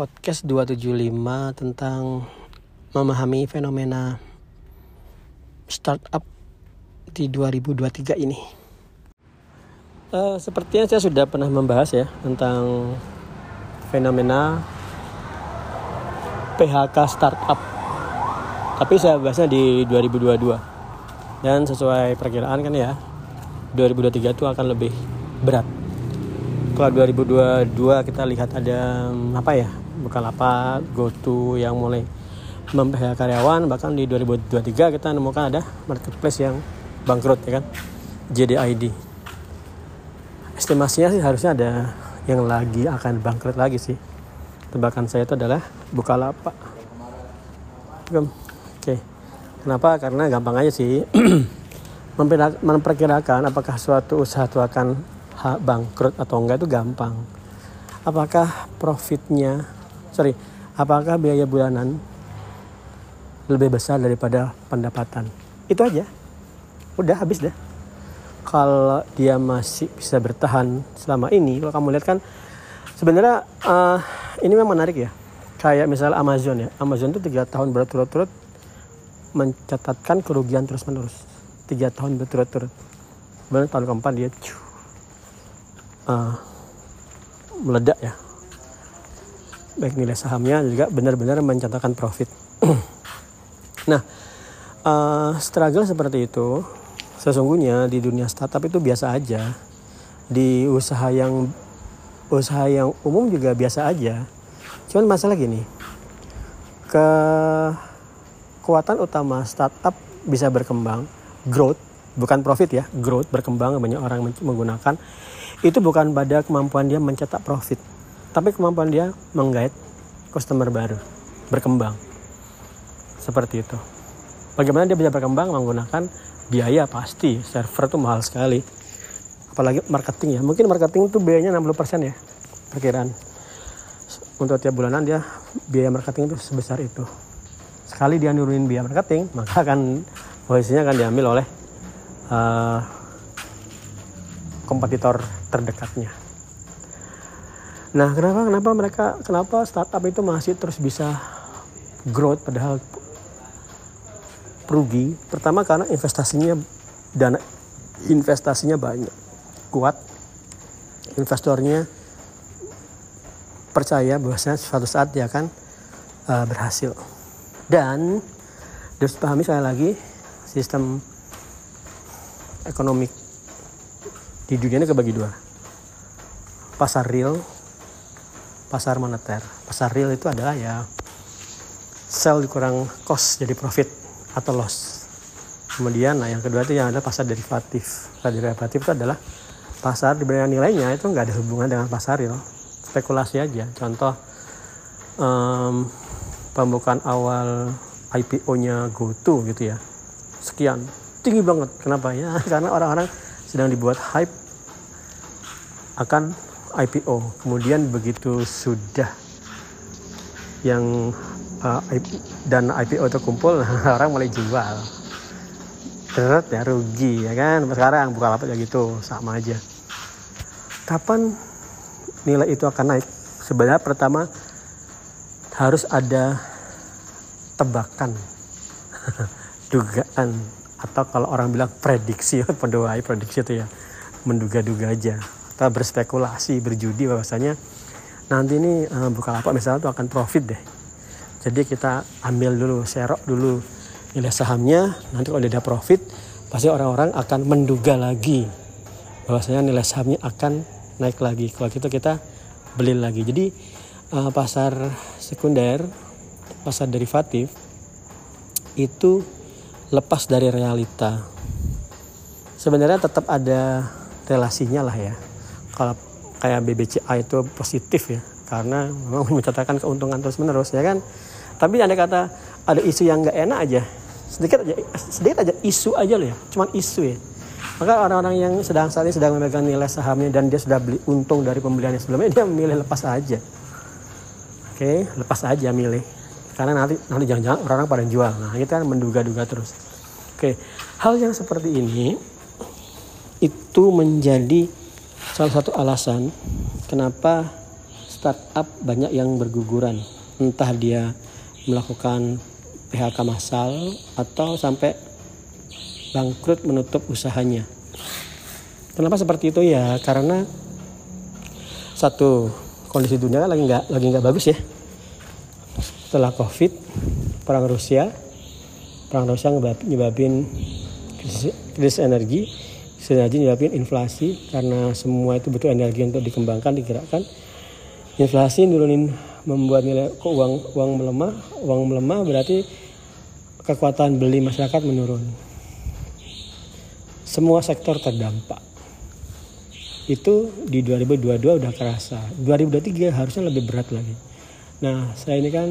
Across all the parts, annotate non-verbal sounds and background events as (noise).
podcast 275 tentang memahami fenomena startup di 2023 ini. Uh, sepertinya saya sudah pernah membahas ya tentang fenomena PHK startup. Tapi saya bahasnya di 2022. Dan sesuai perkiraan kan ya, 2023 itu akan lebih berat. Kalau 2022 kita lihat ada apa ya? Bukalapak, GoTo yang mulai memphk karyawan. Bahkan di 2023 kita menemukan ada marketplace yang bangkrut ya kan? JDID estimasinya sih harusnya ada yang lagi akan bangkrut lagi sih. Tebakan saya itu adalah Bukalapak. Oke. Kenapa? Karena gampang aja sih. (clears throat) Memperkirakan apakah suatu usaha itu akan bangkrut atau enggak itu gampang apakah profitnya sorry apakah biaya bulanan lebih besar daripada pendapatan. Itu aja. Udah habis deh. Kalau dia masih bisa bertahan selama ini, kalau kamu lihat kan sebenarnya uh, ini memang menarik ya. Kayak misalnya Amazon ya. Amazon itu tiga tahun berturut-turut mencatatkan kerugian terus-menerus. Tiga tahun berturut-turut. Benar tahun keempat dia uh, meledak ya. Baik nilai sahamnya juga benar-benar mencatatkan profit. (clears throat) Nah, uh, struggle seperti itu sesungguhnya di dunia startup itu biasa aja. Di usaha yang usaha yang umum juga biasa aja. Cuman masalah gini, kekuatan utama startup bisa berkembang, growth, bukan profit ya, growth berkembang banyak orang menggunakan itu bukan pada kemampuan dia mencetak profit, tapi kemampuan dia menggait customer baru, berkembang. Seperti itu. Bagaimana dia bisa berkembang? Menggunakan biaya pasti. Server itu mahal sekali. Apalagi marketing ya. Mungkin marketing itu biayanya 60% ya perkiraan. Untuk tiap bulanan dia biaya marketing itu sebesar itu. Sekali dia nurunin biaya marketing maka akan posisinya akan diambil oleh uh, kompetitor terdekatnya. Nah kenapa kenapa mereka kenapa startup itu masih terus bisa growth padahal rugi? Pertama karena investasinya dana investasinya banyak kuat. Investornya percaya bahwasanya suatu saat dia akan uh, berhasil. Dan harus pahami sekali lagi sistem ekonomi di dunia ini kebagi dua pasar real pasar moneter pasar real itu adalah ya sell dikurang cost jadi profit atau loss. Kemudian nah yang kedua itu yang ada pasar derivatif. Pasar derivatif itu adalah pasar dibandingkan nilainya itu nggak ada hubungan dengan pasar real. Spekulasi aja. Contoh um, pembukaan awal IPO-nya GoTo gitu ya. Sekian tinggi banget. Kenapa ya? (laughs) Karena orang-orang sedang dibuat hype akan IPO. Kemudian begitu sudah yang uh, dan IPO itu kumpul (laughs) orang mulai jual. Terus ya rugi ya kan? Sekarang buka lapak ya gitu sama aja. Kapan nilai itu akan naik? Sebenarnya pertama harus ada tebakan (laughs) dugaan. Atau kalau orang bilang prediksi (laughs) pendoai prediksi itu ya menduga-duga aja atau berspekulasi berjudi bahwasanya nanti ini uh, lapak misalnya itu akan profit deh jadi kita ambil dulu, serok dulu nilai sahamnya. Nanti kalau ada profit, pasti orang-orang akan menduga lagi bahwasanya nilai sahamnya akan naik lagi. Kalau gitu kita beli lagi. Jadi uh, pasar sekunder, pasar derivatif itu lepas dari realita. Sebenarnya tetap ada relasinya lah ya. Kalau kayak BBCA itu positif ya karena memang mencatatkan keuntungan terus menerus ya kan? Tapi ada kata ada isu yang nggak enak aja. Sedikit aja sedikit aja isu aja loh ya cuman isu ya. Maka orang-orang yang sedang saat ini sedang memegang nilai sahamnya dan dia sudah beli untung dari pembeliannya sebelumnya dia memilih lepas aja. Oke lepas aja milih. Karena nanti nanti jangan-jangan orang-orang pada jual. Nah itu kan menduga-duga terus. Oke hal yang seperti ini itu menjadi salah satu alasan kenapa startup banyak yang berguguran. Entah dia melakukan PHK massal atau sampai bangkrut menutup usahanya. Kenapa seperti itu? Ya karena satu kondisi dunia kan lagi nggak lagi nggak bagus ya. Setelah covid perang Rusia perang Rusia nyebabin krisis, krisis energi energi nyebabin inflasi karena semua itu butuh energi untuk dikembangkan digerakkan. Inflasi nurunin membuat nilai uang uang melemah uang melemah berarti kekuatan beli masyarakat menurun. Semua sektor terdampak. Itu di 2022 udah kerasa. 2023 harusnya lebih berat lagi. Nah saya ini kan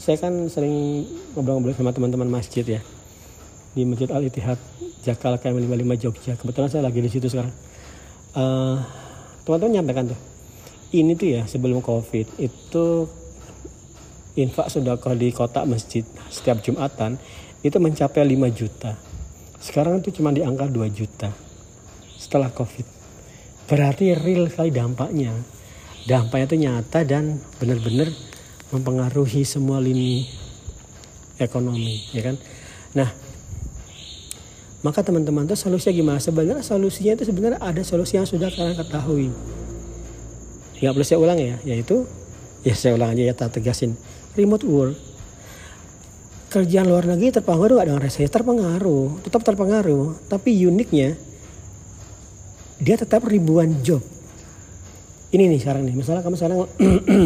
saya kan sering ngobrol-ngobrol sama teman-teman masjid ya. Di Masjid Al Ittihad Jakal KM55 Jogja. Kebetulan saya lagi di situ sekarang. Uh, teman-teman nyampaikan tuh ini tuh ya sebelum covid itu infak sudah di kota masjid setiap jumatan itu mencapai 5 juta. Sekarang itu cuma di angka 2 juta setelah covid. Berarti real sekali dampaknya. Dampaknya itu nyata dan benar-benar mempengaruhi semua lini ekonomi ya kan? Nah maka teman-teman itu solusinya gimana? Sebenarnya solusinya itu sebenarnya ada solusi yang sudah kalian ketahui. Nggak perlu saya ulang ya yaitu ya saya ulang aja ya tak tegasin. Remote work. Kerjaan luar negeri terpengaruh nggak dengan resesi terpengaruh tetap terpengaruh. Tapi uniknya dia tetap ribuan job. Ini nih sekarang nih misalnya kamu sekarang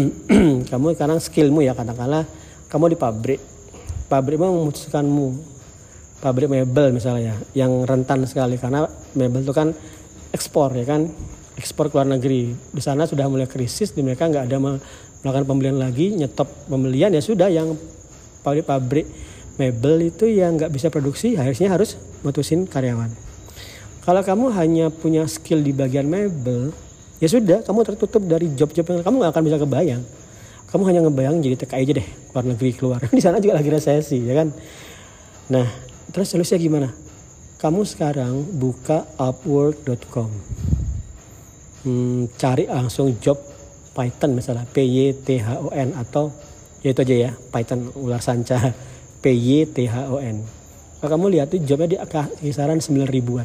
(clears throat) kamu sekarang skillmu ya katakanlah kamu di pabrik. Pabrik memutuskanmu pabrik mebel misalnya yang rentan sekali karena mebel itu kan ekspor ya kan ekspor ke luar negeri di sana sudah mulai krisis di mereka nggak ada melakukan pembelian lagi nyetop pembelian ya sudah yang pabrik-pabrik mebel itu yang nggak bisa produksi harusnya harus mutusin karyawan kalau kamu hanya punya skill di bagian mebel, ya sudah, kamu tertutup dari job-job yang kamu gak akan bisa kebayang. Kamu hanya ngebayang jadi TKI aja deh, luar negeri keluar. (laughs) di sana juga lagi resesi, ya kan? Nah, terus solusinya gimana? Kamu sekarang buka upwork.com. Hmm, cari langsung job Python misalnya, P Y T H O N atau ya itu aja ya, Python ular sanca, (laughs) P Y T H O N. Kalau kamu lihat tuh jobnya di kisaran 9 ribuan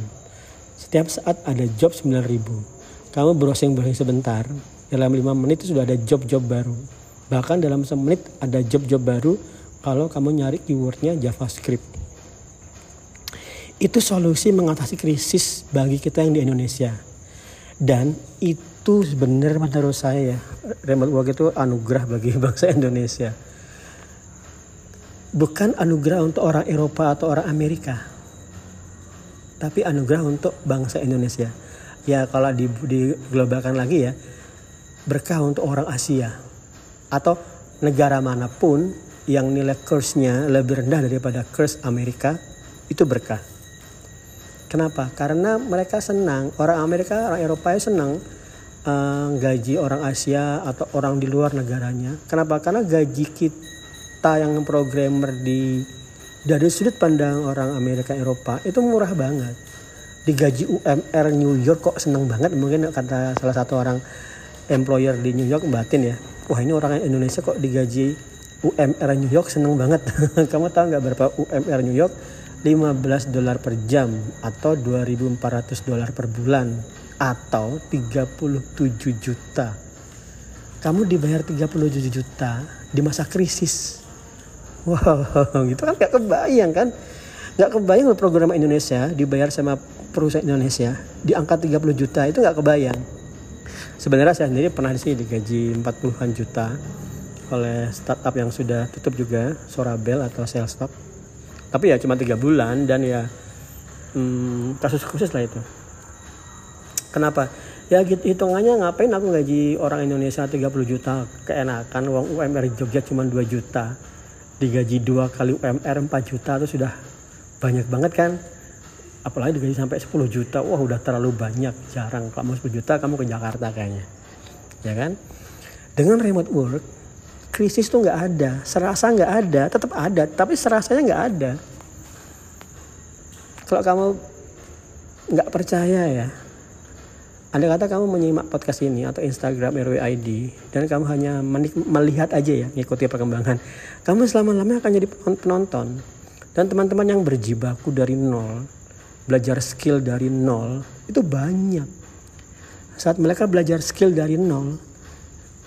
setiap saat ada job 9000. Kamu browsing-browsing sebentar, dalam 5 menit itu sudah ada job-job baru. Bahkan dalam semenit ada job-job baru kalau kamu nyari keywordnya JavaScript. Itu solusi mengatasi krisis bagi kita yang di Indonesia. Dan itu benar menurut saya ya, remote work itu anugerah bagi (laughs) bangsa Indonesia. Bukan anugerah untuk orang Eropa atau orang Amerika tapi anugerah untuk bangsa Indonesia. Ya kalau di, diglobalkan lagi ya, berkah untuk orang Asia atau negara mana pun yang nilai kursnya lebih rendah daripada kurs Amerika itu berkah. Kenapa? Karena mereka senang, orang Amerika, orang Eropa senang uh, gaji orang Asia atau orang di luar negaranya. Kenapa? Karena gaji kita yang programmer di dari sudut pandang orang Amerika Eropa itu murah banget digaji UMR New York kok seneng banget mungkin kata salah satu orang employer di New York batin ya wah ini orang Indonesia kok digaji UMR New York seneng banget (laughs) kamu tahu nggak berapa UMR New York 15 dolar per jam atau 2.400 dolar per bulan atau 37 juta kamu dibayar 37 juta di masa krisis Wow, (laughs) gitu kan gak kebayang kan? Gak kebayang program Indonesia dibayar sama perusahaan Indonesia di angka 30 juta itu gak kebayang. Sebenarnya saya sendiri pernah di sini digaji 40-an juta oleh startup yang sudah tutup juga, Sorabel atau Salestop. Tapi ya cuma tiga bulan dan ya hmm, kasus khusus lah itu. Kenapa? Ya gitu hitungannya ngapain aku gaji orang Indonesia 30 juta? Keenakan uang UMR Jogja cuma 2 juta. Digaji dua kali UMR 4 juta itu sudah banyak banget kan? Apalagi digaji sampai 10 juta wah udah terlalu banyak jarang. Kalau mau 10 juta kamu ke Jakarta kayaknya. Ya kan? Dengan remote work krisis tuh nggak ada serasa nggak ada tetap ada tapi serasanya nggak ada kalau kamu nggak percaya ya Anda kata kamu menyimak podcast ini atau Instagram RWID dan kamu hanya melihat aja ya, mengikuti perkembangan. Kamu selama-lamanya akan jadi penonton. Dan teman-teman yang berjibaku dari nol, belajar skill dari nol, itu banyak. Saat mereka belajar skill dari nol,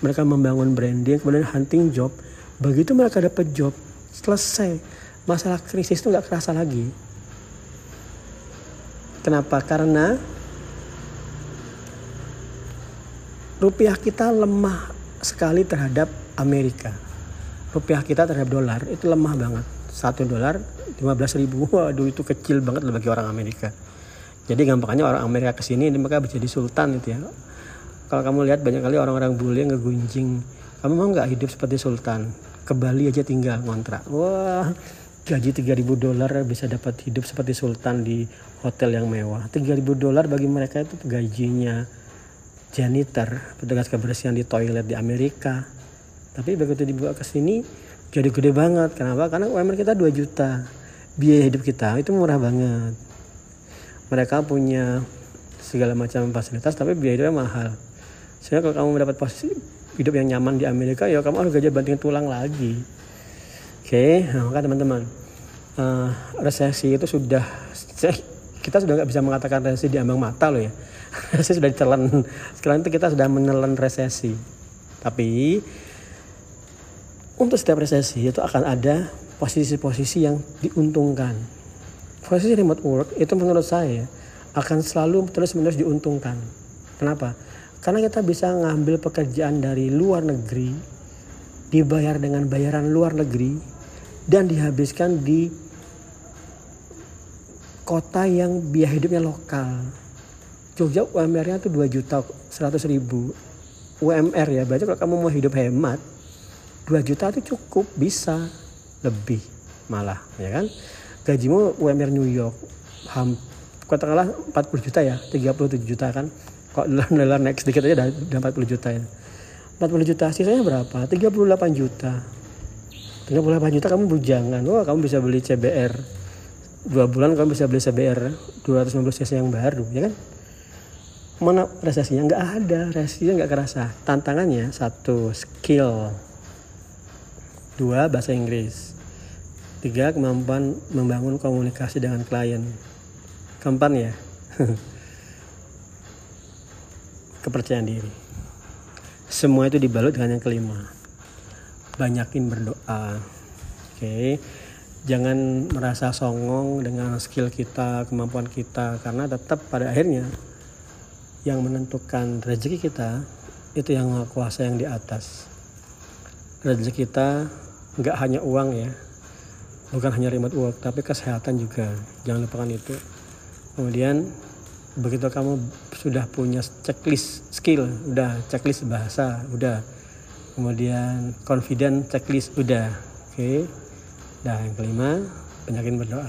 mereka membangun branding, kemudian hunting job. Begitu mereka dapat job, selesai. Masalah krisis itu nggak kerasa lagi. Kenapa? Karena rupiah kita lemah sekali terhadap Amerika. Rupiah kita terhadap dolar itu lemah banget. Satu dolar 15 ribu, (laughs) waduh itu kecil banget bagi orang Amerika. Jadi gampangnya orang Amerika ke sini mereka bisa jadi sultan itu ya. Kalau kamu lihat banyak kali orang-orang bule ngegunjing, kamu mau nggak hidup seperti sultan? Ke Bali aja tinggal ngontrak. Wah, gaji 3000 dolar bisa dapat hidup seperti sultan di hotel yang mewah. 3000 dolar bagi mereka itu gajinya janitor, petugas kebersihan di toilet di Amerika. Tapi begitu dibuka ke sini jadi gede banget. Kenapa? Karena UMR kita 2 juta. Biaya hidup kita itu murah banget. Mereka punya segala macam fasilitas tapi biaya hidupnya mahal. Sehingga kalau kamu mendapat posisi hidup yang nyaman di Amerika ya kamu harus gaji banting tulang lagi. Oke, nah, maka teman-teman uh, resesi itu sudah kita sudah nggak bisa mengatakan resesi di ambang mata loh ya. (laughs) Resesi sudah ditelan sekarang itu kita sudah menelan resesi. Tapi untuk setiap resesi itu akan ada posisi-posisi yang diuntungkan. Posisi remote work itu menurut saya akan selalu terus-menerus diuntungkan. Kenapa karena kita bisa ngambil pekerjaan dari luar negeri dibayar dengan bayaran luar negeri dan dihabiskan di kota yang biaya hidupnya lokal. Jogja UMR-nya tuh 2 juta 100 ribu. UMR ya berarti kalau kamu mau hidup hemat 2 juta itu cukup bisa. Lebih malah ya kan? Gajimu UMR New York ham katakanlah 40 juta ya 37 juta kan kok dolar naik sedikit aja udah 40 juta ya 40 juta sisanya berapa? 38 juta. 38 juta kamu bujangan. Wah kamu bisa beli CBR dua bulan kamu bisa beli CBR 250 cc yang baru ya kan? Mana resesinya? Nggak ada resesinya nggak kerasa. Tantangannya satu skill. Dua bahasa Inggris. Tiga kemampuan membangun komunikasi dengan klien. Keempat ya (laughs) kepercayaan diri. Semua itu dibalut dengan yang kelima. Banyakin berdoa. Oke. Okay. jangan merasa songong dengan skill kita kemampuan kita karena tetap pada akhirnya yang menentukan rezeki kita itu yang maha kuasa yang di atas. Rezeki kita nggak hanya uang ya. Bukan hanya remote work tapi kesehatan juga. Jangan lupakan itu. Kemudian begitu kamu sudah punya checklist skill udah checklist bahasa udah. Kemudian confident checklist udah. Oke. Okay. dan yang kelima banyakin berdoa.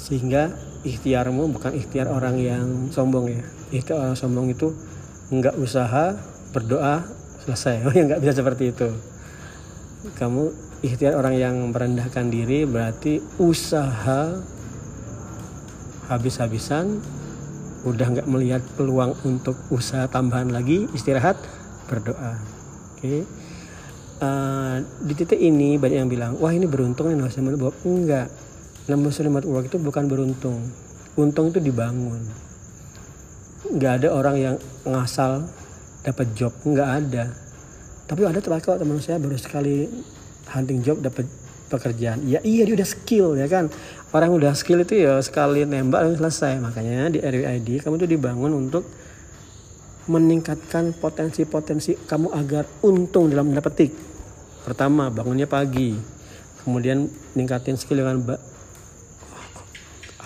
Sehingga ikhtiarmu bukan ikhtiar orang yang sombong ya. Ikhtiar orang sombong itu nggak usaha berdoa selesai. (laughs) Oh ya nggak bisa seperti itu. Kamu ikhtiar orang yang merendahkan diri berarti usaha habis-habisan udah nggak melihat peluang untuk usaha tambahan lagi istirahat berdoa oke okay. uh, eh, di titik ini banyak yang bilang wah ini beruntung nih Mas Bob enggak Nah Muslim at work itu bukan beruntung. Untung itu dibangun. Nggak ada orang yang ngasal dapat job, nggak ada. Tapi ada kok teman saya baru sekali hunting job dapat pekerjaan. Ya iya dia udah skill ya kan. Orang udah skill itu ya sekali nembak dan selesai. Makanya di RWID kamu tuh dibangun untuk meningkatkan potensi-potensi kamu agar untung dalam mendapat Pertama, bangunnya pagi. Kemudian ningkatin skill dengan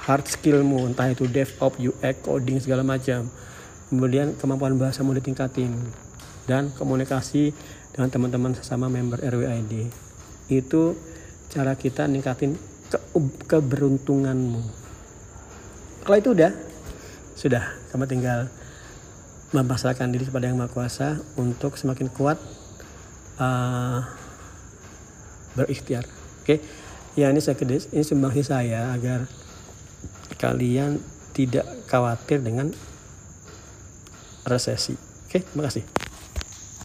hard skillmu entah itu DevOps, UX, coding segala macam. Kemudian kemampuan bahasa mau ditingkatin dan komunikasi dengan teman-teman sesama member RWID. Itu cara kita ningkatin ke keberuntunganmu. Kalau itu udah, sudah kamu tinggal memasrahkan diri kepada yang Maha Kuasa untuk semakin kuat uh, berikhtiar. Oke, okay? ya ini saya ini sumbangsi saya agar kalian tidak khawatir dengan resesi. Oke, terima kasih.